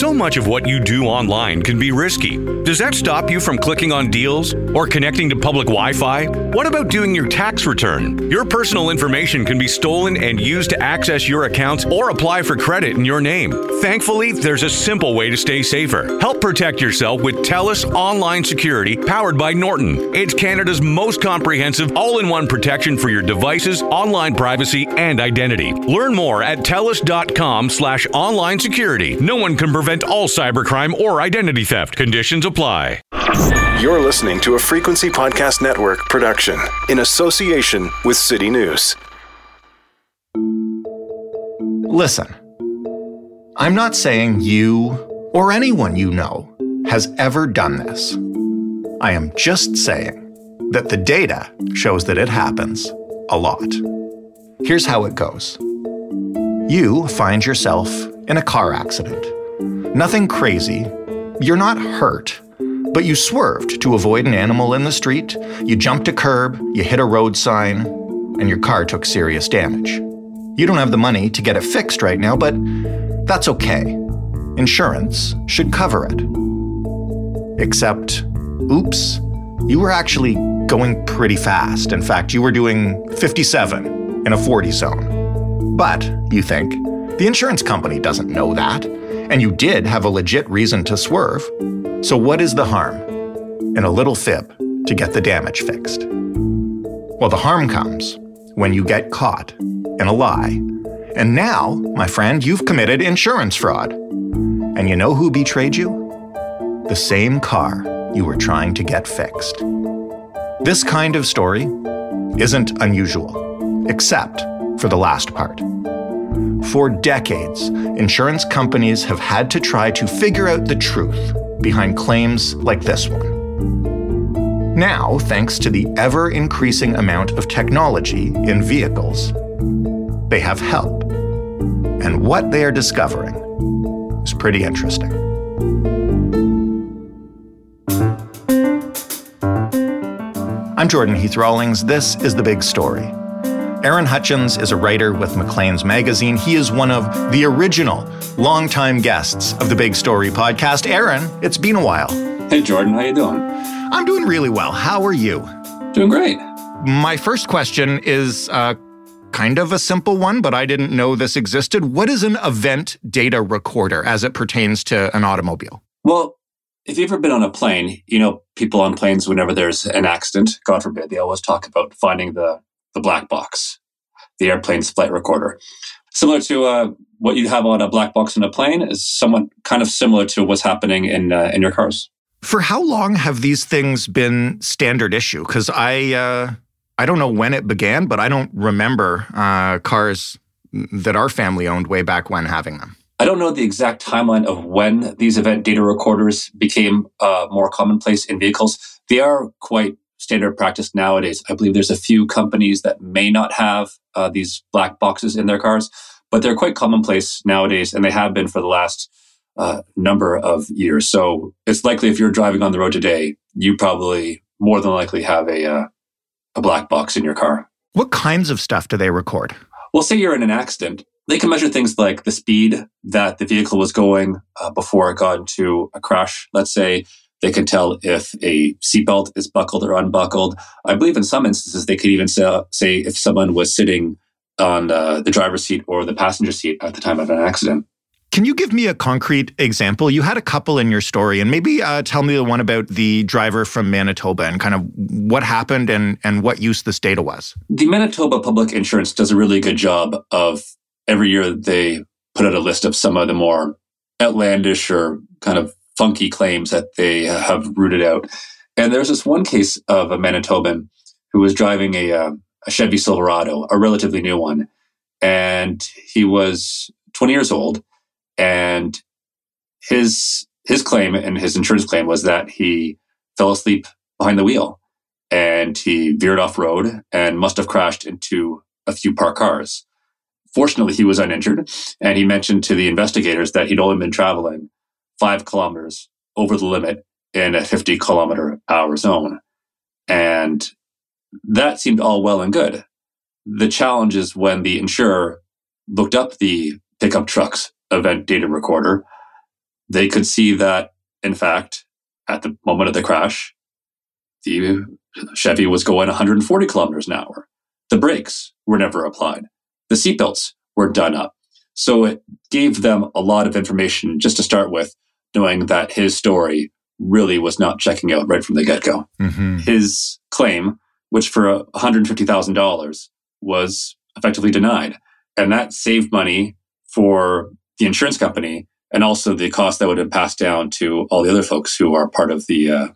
So much of what you do online can be risky. Does that stop you from clicking on deals or connecting to public Wi Fi? What about doing your tax return? Your personal information can be stolen and used to access your accounts or apply for credit in your name. Thankfully, there's a simple way to stay safer. Help protect yourself with TELUS Online Security powered by Norton. It's Canada's most comprehensive all in one protection for your devices, online privacy, and identity. Learn more at TELUS.com slash online security. No one can prevent all cybercrime or identity theft. Conditions apply. You're listening to a Frequency Podcast Network production in association with City News. Listen, I'm not saying you or anyone you know has ever done this. I am just saying that the data shows that it happens a lot. Here's how it goes you find yourself in a car accident. Nothing crazy. You're not hurt, but you swerved to avoid an animal in the street, you jumped a curb, you hit a road sign, and your car took serious damage. You don't have the money to get it fixed right now, but that's okay. Insurance should cover it. Except, oops, you were actually going pretty fast. In fact, you were doing 57 in a 40 zone. But, you think, the insurance company doesn't know that, and you did have a legit reason to swerve. So, what is the harm in a little fib to get the damage fixed? Well, the harm comes when you get caught in a lie. And now, my friend, you've committed insurance fraud. And you know who betrayed you? The same car you were trying to get fixed. This kind of story isn't unusual, except for the last part. For decades, insurance companies have had to try to figure out the truth behind claims like this one. Now, thanks to the ever increasing amount of technology in vehicles, they have help. And what they are discovering is pretty interesting. I'm Jordan Heath Rawlings. This is The Big Story. Aaron Hutchins is a writer with Maclean's Magazine. He is one of the original longtime guests of the Big Story podcast. Aaron, it's been a while. Hey Jordan, how you doing? I'm doing really well. How are you? Doing great. My first question is uh, kind of a simple one, but I didn't know this existed. What is an event data recorder as it pertains to an automobile? Well, if you've ever been on a plane, you know people on planes whenever there's an accident, God forbid, they always talk about finding the the black box, the airplane's flight recorder. Similar to uh, what you have on a black box in a plane is somewhat kind of similar to what's happening in uh, in your cars. For how long have these things been standard issue? Because I uh, I don't know when it began, but I don't remember uh, cars that our family owned way back when having them. I don't know the exact timeline of when these event data recorders became uh, more commonplace in vehicles. They are quite standard practice nowadays. I believe there's a few companies that may not have uh, these black boxes in their cars, but they're quite commonplace nowadays, and they have been for the last uh, number of years. So it's likely if you're driving on the road today, you probably more than likely have a uh, a black box in your car. What kinds of stuff do they record? Well, say you're in an accident. They can measure things like the speed that the vehicle was going uh, before it got into a crash. Let's say they can tell if a seatbelt is buckled or unbuckled. I believe in some instances they could even say, say if someone was sitting on uh, the driver's seat or the passenger seat at the time of an accident. Can you give me a concrete example? You had a couple in your story, and maybe uh, tell me the one about the driver from Manitoba and kind of what happened and, and what use this data was. The Manitoba Public Insurance does a really good job of every year they put out a list of some of the more outlandish or kind of funky claims that they have rooted out. And there's this one case of a Manitoban who was driving a, uh, a Chevy Silverado, a relatively new one. And he was 20 years old. And his, his claim and his insurance claim was that he fell asleep behind the wheel and he veered off road and must have crashed into a few parked cars. Fortunately, he was uninjured. And he mentioned to the investigators that he'd only been traveling five kilometers over the limit in a 50 kilometer hour zone. And that seemed all well and good. The challenge is when the insurer looked up the pickup truck's event data recorder, they could see that, in fact, at the moment of the crash, the Chevy was going 140 kilometers an hour. The brakes were never applied. The seatbelts were done up. So it gave them a lot of information just to start with, knowing that his story really was not checking out right from the get go. Mm-hmm. His claim, which for $150,000 was effectively denied. And that saved money for the insurance company and also the cost that would have passed down to all the other folks who are part of the, uh,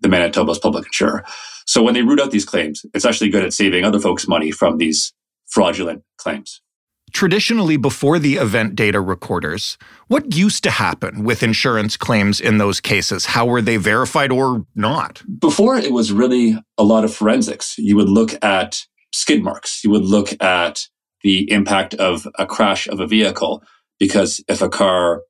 the Manitoba's public insurer. So when they root out these claims, it's actually good at saving other folks money from these fraudulent claims. Traditionally, before the event data recorders, what used to happen with insurance claims in those cases? How were they verified or not? Before, it was really a lot of forensics. You would look at skid marks, you would look at the impact of a crash of a vehicle. Because if a car,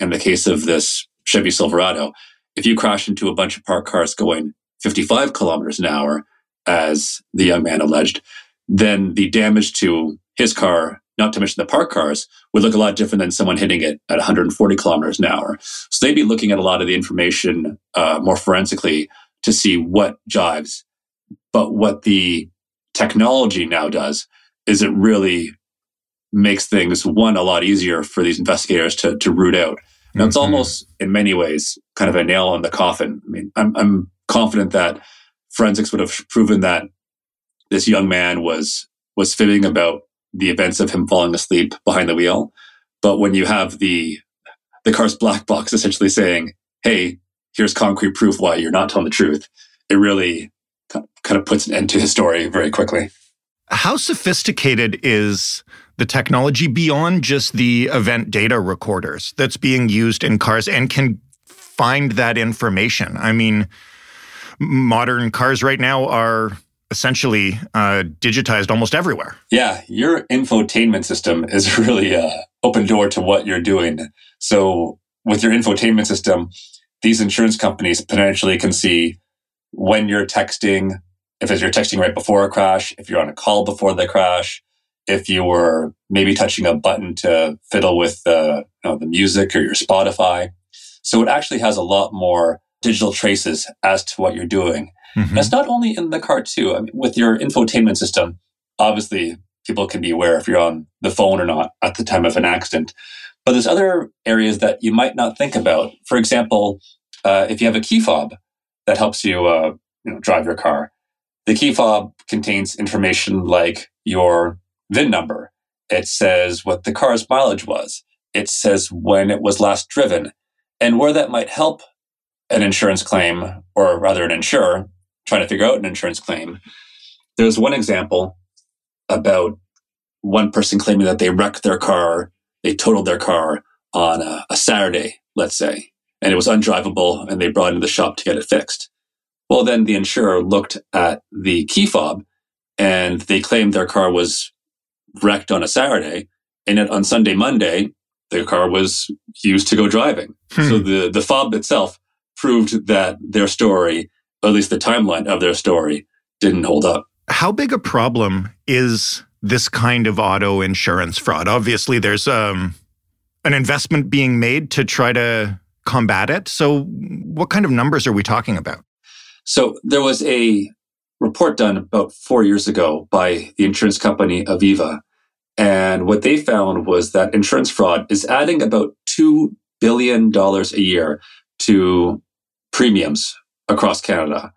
in the case of this Chevy Silverado, if you crash into a bunch of parked cars going 55 kilometers an hour, as the young man alleged, then the damage to his car, not to mention the parked cars, would look a lot different than someone hitting it at 140 kilometers an hour. So they'd be looking at a lot of the information uh, more forensically to see what jives. But what the technology now does is it really makes things one a lot easier for these investigators to to root out. Now mm-hmm. it's almost in many ways kind of a nail in the coffin. I mean, I'm, I'm confident that forensics would have proven that this young man was was fibbing about the events of him falling asleep behind the wheel. But when you have the the car's black box essentially saying, "Hey, here's concrete proof why you're not telling the truth," it really kind of puts an end to his story very quickly. How sophisticated is the technology beyond just the event data recorders that's being used in cars and can find that information? I mean, modern cars right now are essentially uh, digitized almost everywhere. Yeah, your infotainment system is really a open door to what you're doing. So with your infotainment system, these insurance companies potentially can see when you're texting, if you're texting right before a crash, if you're on a call before the crash, if you were maybe touching a button to fiddle with the, you know, the music or your Spotify. So it actually has a lot more digital traces as to what you're doing. Mm-hmm. That's not only in the car too. I mean, with your infotainment system, obviously people can be aware if you're on the phone or not at the time of an accident. But there's other areas that you might not think about. For example, uh, if you have a key fob that helps you, uh, you know, drive your car, the key fob contains information like your VIN number. It says what the car's mileage was. It says when it was last driven. And where that might help an insurance claim, or rather an insurer trying to figure out an insurance claim, there's one example about one person claiming that they wrecked their car, they totaled their car on a, a Saturday, let's say, and it was undrivable and they brought it into the shop to get it fixed. Well, then the insurer looked at the key fob and they claimed their car was wrecked on a Saturday. And on Sunday, Monday, their car was used to go driving. Hmm. So the, the fob itself proved that their story, or at least the timeline of their story, didn't hold up. How big a problem is this kind of auto insurance fraud? Obviously, there's um, an investment being made to try to combat it. So, what kind of numbers are we talking about? So there was a report done about four years ago by the insurance company Aviva. And what they found was that insurance fraud is adding about $2 billion a year to premiums across Canada.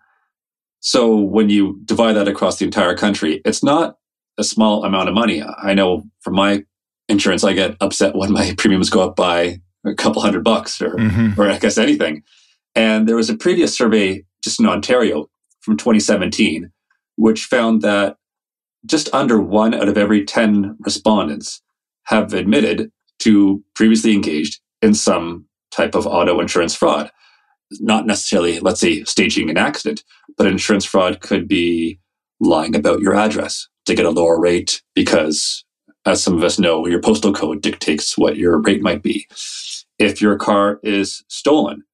So when you divide that across the entire country, it's not a small amount of money. I know from my insurance, I get upset when my premiums go up by a couple hundred bucks or, mm-hmm. or I guess anything. And there was a previous survey just in Ontario from 2017, which found that just under one out of every 10 respondents have admitted to previously engaged in some type of auto insurance fraud. Not necessarily, let's say, staging an accident, but insurance fraud could be lying about your address to get a lower rate because, as some of us know, your postal code dictates what your rate might be. If your car is stolen,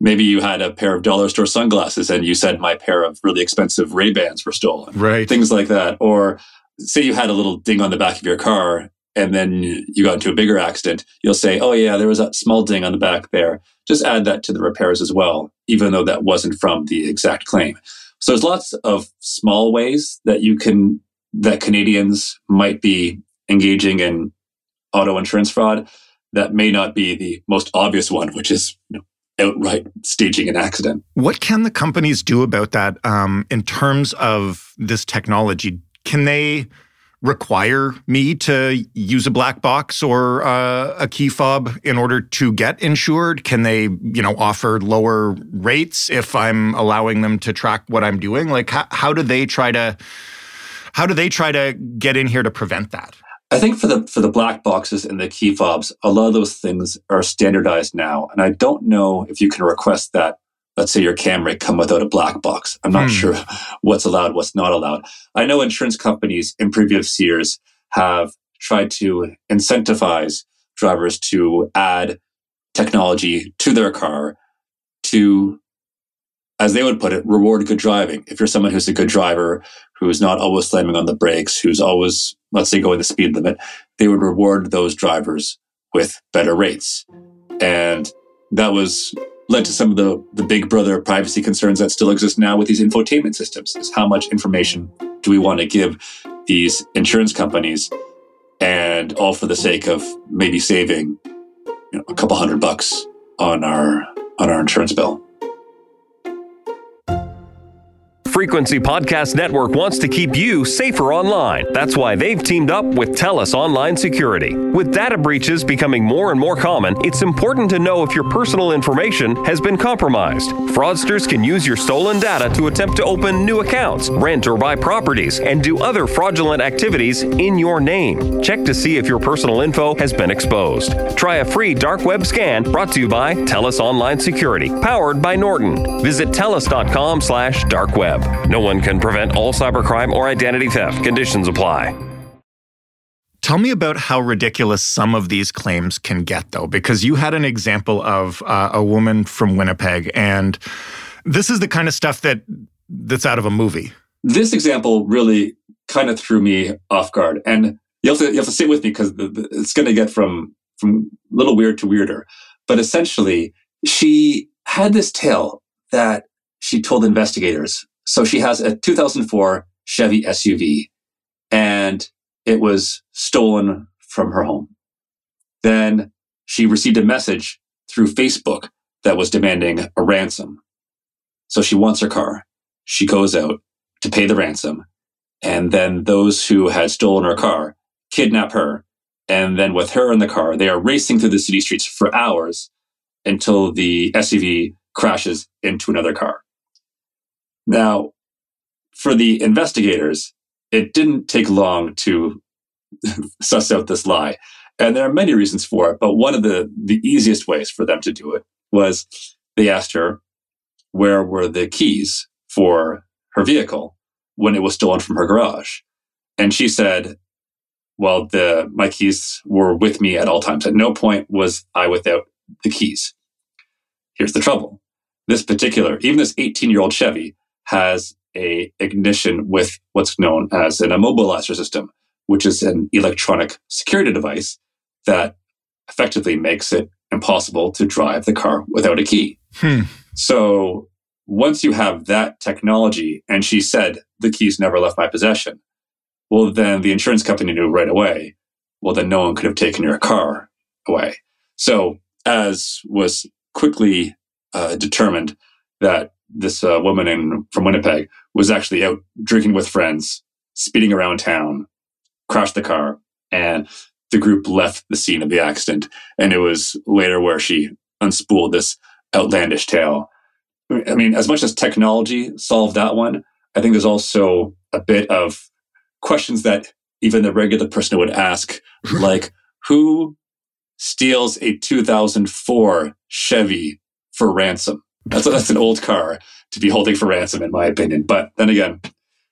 maybe you had a pair of dollar store sunglasses and you said my pair of really expensive Ray Bans were stolen. Right. Things like that. Or say you had a little ding on the back of your car and then you got into a bigger accident, you'll say, oh, yeah, there was a small ding on the back there. Just add that to the repairs as well, even though that wasn't from the exact claim. So there's lots of small ways that you can, that Canadians might be engaging in auto insurance fraud that may not be the most obvious one, which is you know, outright staging an accident. What can the companies do about that um, in terms of this technology? Can they require me to use a black box or uh, a key fob in order to get insured? Can they, you know, offer lower rates if I'm allowing them to track what I'm doing? Like, how, how do they try to how do they try to get in here to prevent that? I think for the for the black boxes and the key fobs, a lot of those things are standardized now, and I don't know if you can request that. Let's say your Camry come without a black box. I'm not hmm. sure what's allowed, what's not allowed. I know insurance companies in previous years have tried to incentivize drivers to add technology to their car to as they would put it, reward good driving. If you're someone who's a good driver, who's not always slamming on the brakes, who's always, let's say, going the speed limit, they would reward those drivers with better rates. And that was led to some of the, the big brother privacy concerns that still exist now with these infotainment systems is how much information do we want to give these insurance companies and all for the sake of maybe saving you know, a couple hundred bucks on our on our insurance bill Frequency Podcast Network wants to keep you safer online. That's why they've teamed up with TELUS Online Security. With data breaches becoming more and more common, it's important to know if your personal information has been compromised. Fraudsters can use your stolen data to attempt to open new accounts, rent or buy properties, and do other fraudulent activities in your name. Check to see if your personal info has been exposed. Try a free dark web scan brought to you by TELUS Online Security, powered by Norton. Visit telus.com slash dark web. No one can prevent all cybercrime or identity theft. Conditions apply. Tell me about how ridiculous some of these claims can get, though, because you had an example of uh, a woman from Winnipeg, and this is the kind of stuff that that's out of a movie. This example really kind of threw me off guard, and you have to you have to sit with me because it's going to get from from little weird to weirder. But essentially, she had this tale that she told investigators so she has a 2004 Chevy SUV and it was stolen from her home. Then she received a message through Facebook that was demanding a ransom. So she wants her car. She goes out to pay the ransom. And then those who had stolen her car kidnap her. And then with her in the car, they are racing through the city streets for hours until the SUV crashes into another car. Now, for the investigators, it didn't take long to suss out this lie. And there are many reasons for it, but one of the, the easiest ways for them to do it was they asked her where were the keys for her vehicle when it was stolen from her garage. And she said, well, the, my keys were with me at all times. At no point was I without the keys. Here's the trouble. This particular, even this 18 year old Chevy has a ignition with what's known as an immobilizer system, which is an electronic security device that effectively makes it impossible to drive the car without a key. Hmm. So once you have that technology, and she said the keys never left my possession, well, then the insurance company knew right away. Well, then no one could have taken your car away. So, as was quickly uh, determined that this uh, woman in, from Winnipeg was actually out drinking with friends, speeding around town, crashed the car, and the group left the scene of the accident. And it was later where she unspooled this outlandish tale. I mean, as much as technology solved that one, I think there's also a bit of questions that even the regular person would ask, like who steals a 2004 Chevy for ransom? That's a, that's an old car to be holding for ransom, in my opinion. But then again,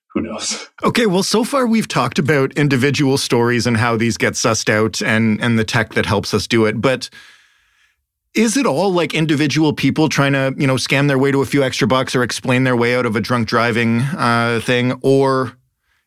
who knows? Okay, well, so far we've talked about individual stories and how these get sussed out and and the tech that helps us do it. But is it all like individual people trying to, you know, scam their way to a few extra bucks or explain their way out of a drunk driving uh, thing, or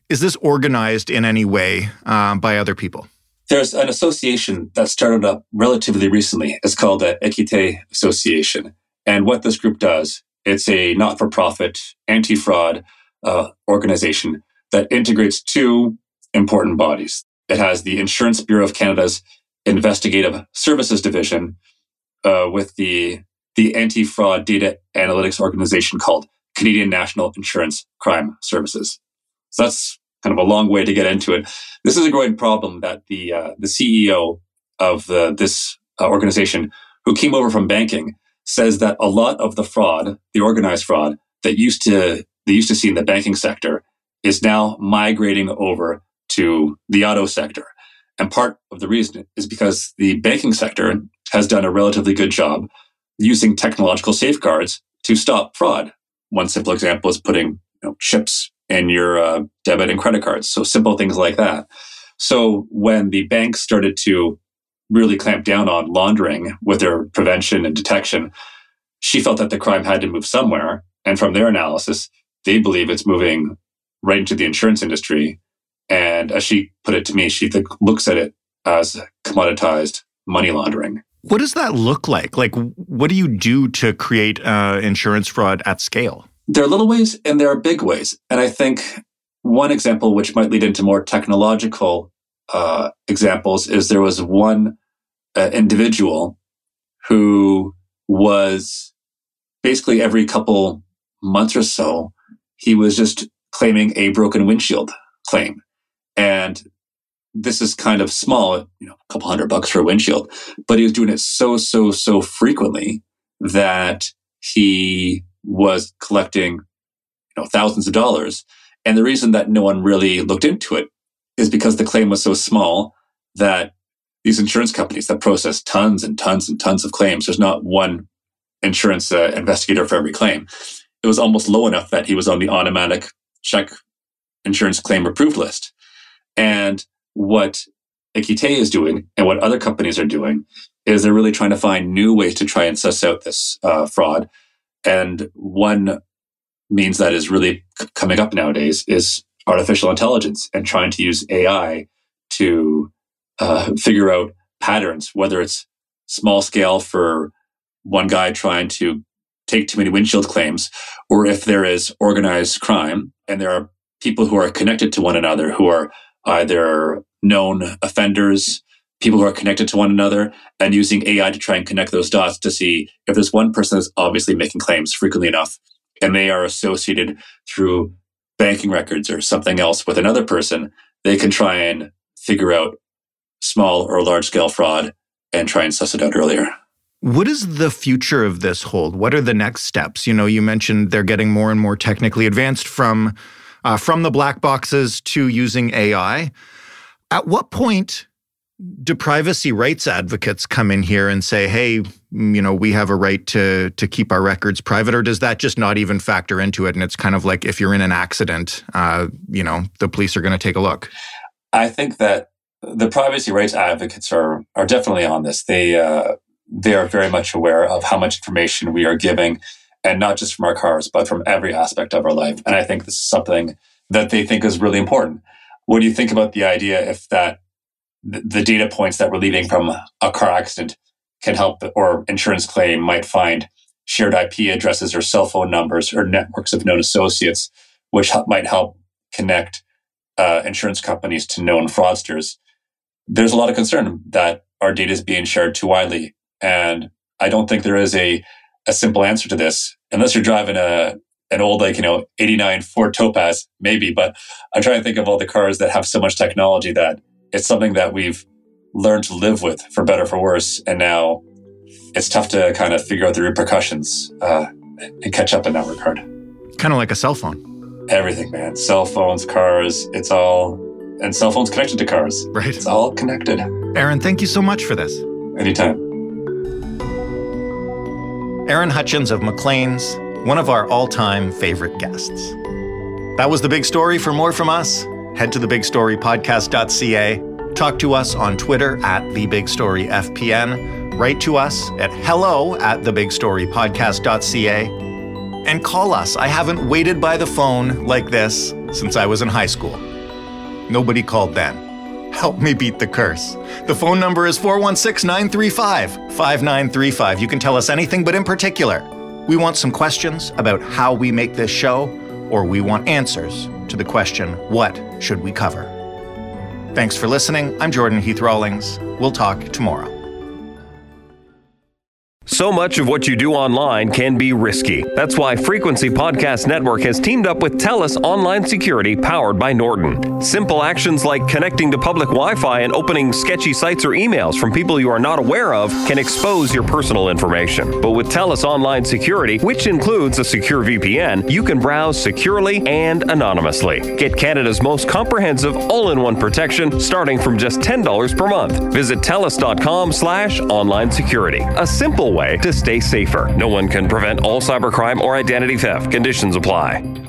is this organized in any way uh, by other people? There's an association that started up relatively recently. It's called the Équité Association. And what this group does, it's a not for profit anti fraud uh, organization that integrates two important bodies. It has the Insurance Bureau of Canada's Investigative Services Division uh, with the, the anti fraud data analytics organization called Canadian National Insurance Crime Services. So that's kind of a long way to get into it. This is a growing problem that the uh, the CEO of uh, this uh, organization, who came over from banking, says that a lot of the fraud, the organized fraud that used to they used to see in the banking sector, is now migrating over to the auto sector. And part of the reason is because the banking sector has done a relatively good job using technological safeguards to stop fraud. One simple example is putting you know, chips in your uh, debit and credit cards. So simple things like that. So when the banks started to really clamped down on laundering with their prevention and detection, she felt that the crime had to move somewhere. And from their analysis, they believe it's moving right into the insurance industry. And as she put it to me, she th- looks at it as commoditized money laundering. What does that look like? Like, what do you do to create uh, insurance fraud at scale? There are little ways and there are big ways. And I think one example, which might lead into more technological uh, examples, is there was one uh, individual who was basically every couple months or so, he was just claiming a broken windshield claim. And this is kind of small, you know, a couple hundred bucks for a windshield, but he was doing it so, so, so frequently that he was collecting, you know, thousands of dollars. And the reason that no one really looked into it is because the claim was so small that these insurance companies that process tons and tons and tons of claims, there's not one insurance uh, investigator for every claim. It was almost low enough that he was on the automatic check insurance claim approved list. And what Équité is doing and what other companies are doing is they're really trying to find new ways to try and suss out this uh, fraud. And one means that is really c- coming up nowadays is artificial intelligence and trying to use AI to uh, figure out patterns, whether it's small scale for one guy trying to take too many windshield claims, or if there is organized crime and there are people who are connected to one another who are either known offenders, people who are connected to one another, and using AI to try and connect those dots to see if there's one person that's obviously making claims frequently enough and they are associated through banking records or something else with another person, they can try and figure out small or large scale fraud and try and suss it out earlier. What does the future of this hold? What are the next steps? You know, you mentioned they're getting more and more technically advanced from uh, from the black boxes to using AI. At what point do privacy rights advocates come in here and say, "Hey, you know, we have a right to to keep our records private," or does that just not even factor into it? And it's kind of like if you're in an accident, uh, you know, the police are going to take a look. I think that the privacy rights advocates are are definitely on this. They uh, they are very much aware of how much information we are giving, and not just from our cars, but from every aspect of our life. And I think this is something that they think is really important. What do you think about the idea if that the data points that we're leaving from a car accident can help, or insurance claim might find shared IP addresses or cell phone numbers or networks of known associates, which might help connect uh, insurance companies to known fraudsters. There's a lot of concern that our data is being shared too widely and I don't think there is a, a simple answer to this unless you're driving a, an old, like, you know, 89 Ford Topaz, maybe. But I'm trying to think of all the cars that have so much technology that it's something that we've learned to live with for better, for worse. And now it's tough to kind of figure out the repercussions uh, and catch up in that regard. Kind of like a cell phone. Everything, man. Cell phones, cars, it's all, and cell phones connected to cars. Right. It's all connected. Aaron, thank you so much for this. Anytime. Aaron Hutchins of Maclean's, one of our all time favorite guests. That was the big story. For more from us, head to thebigstorypodcast.ca. Talk to us on Twitter at TheBigStoryFPN. Write to us at hello at thebigstorypodcast.ca. And call us. I haven't waited by the phone like this since I was in high school. Nobody called then. help me beat the curse. The phone number is 416 935 5935. You can tell us anything, but in particular, we want some questions about how we make this show, or we want answers to the question, what should we cover? Thanks for listening. I'm Jordan Heath Rawlings. We'll talk tomorrow. So much of what you do online can be risky. That's why Frequency Podcast Network has teamed up with TELUS Online Security powered by Norton. Simple actions like connecting to public Wi Fi and opening sketchy sites or emails from people you are not aware of can expose your personal information. But with TELUS Online Security, which includes a secure VPN, you can browse securely and anonymously. Get Canada's most comprehensive all in one protection starting from just $10 per month. Visit TELUS.com slash online security. A simple way to stay safer. No one can prevent all cybercrime or identity theft. Conditions apply.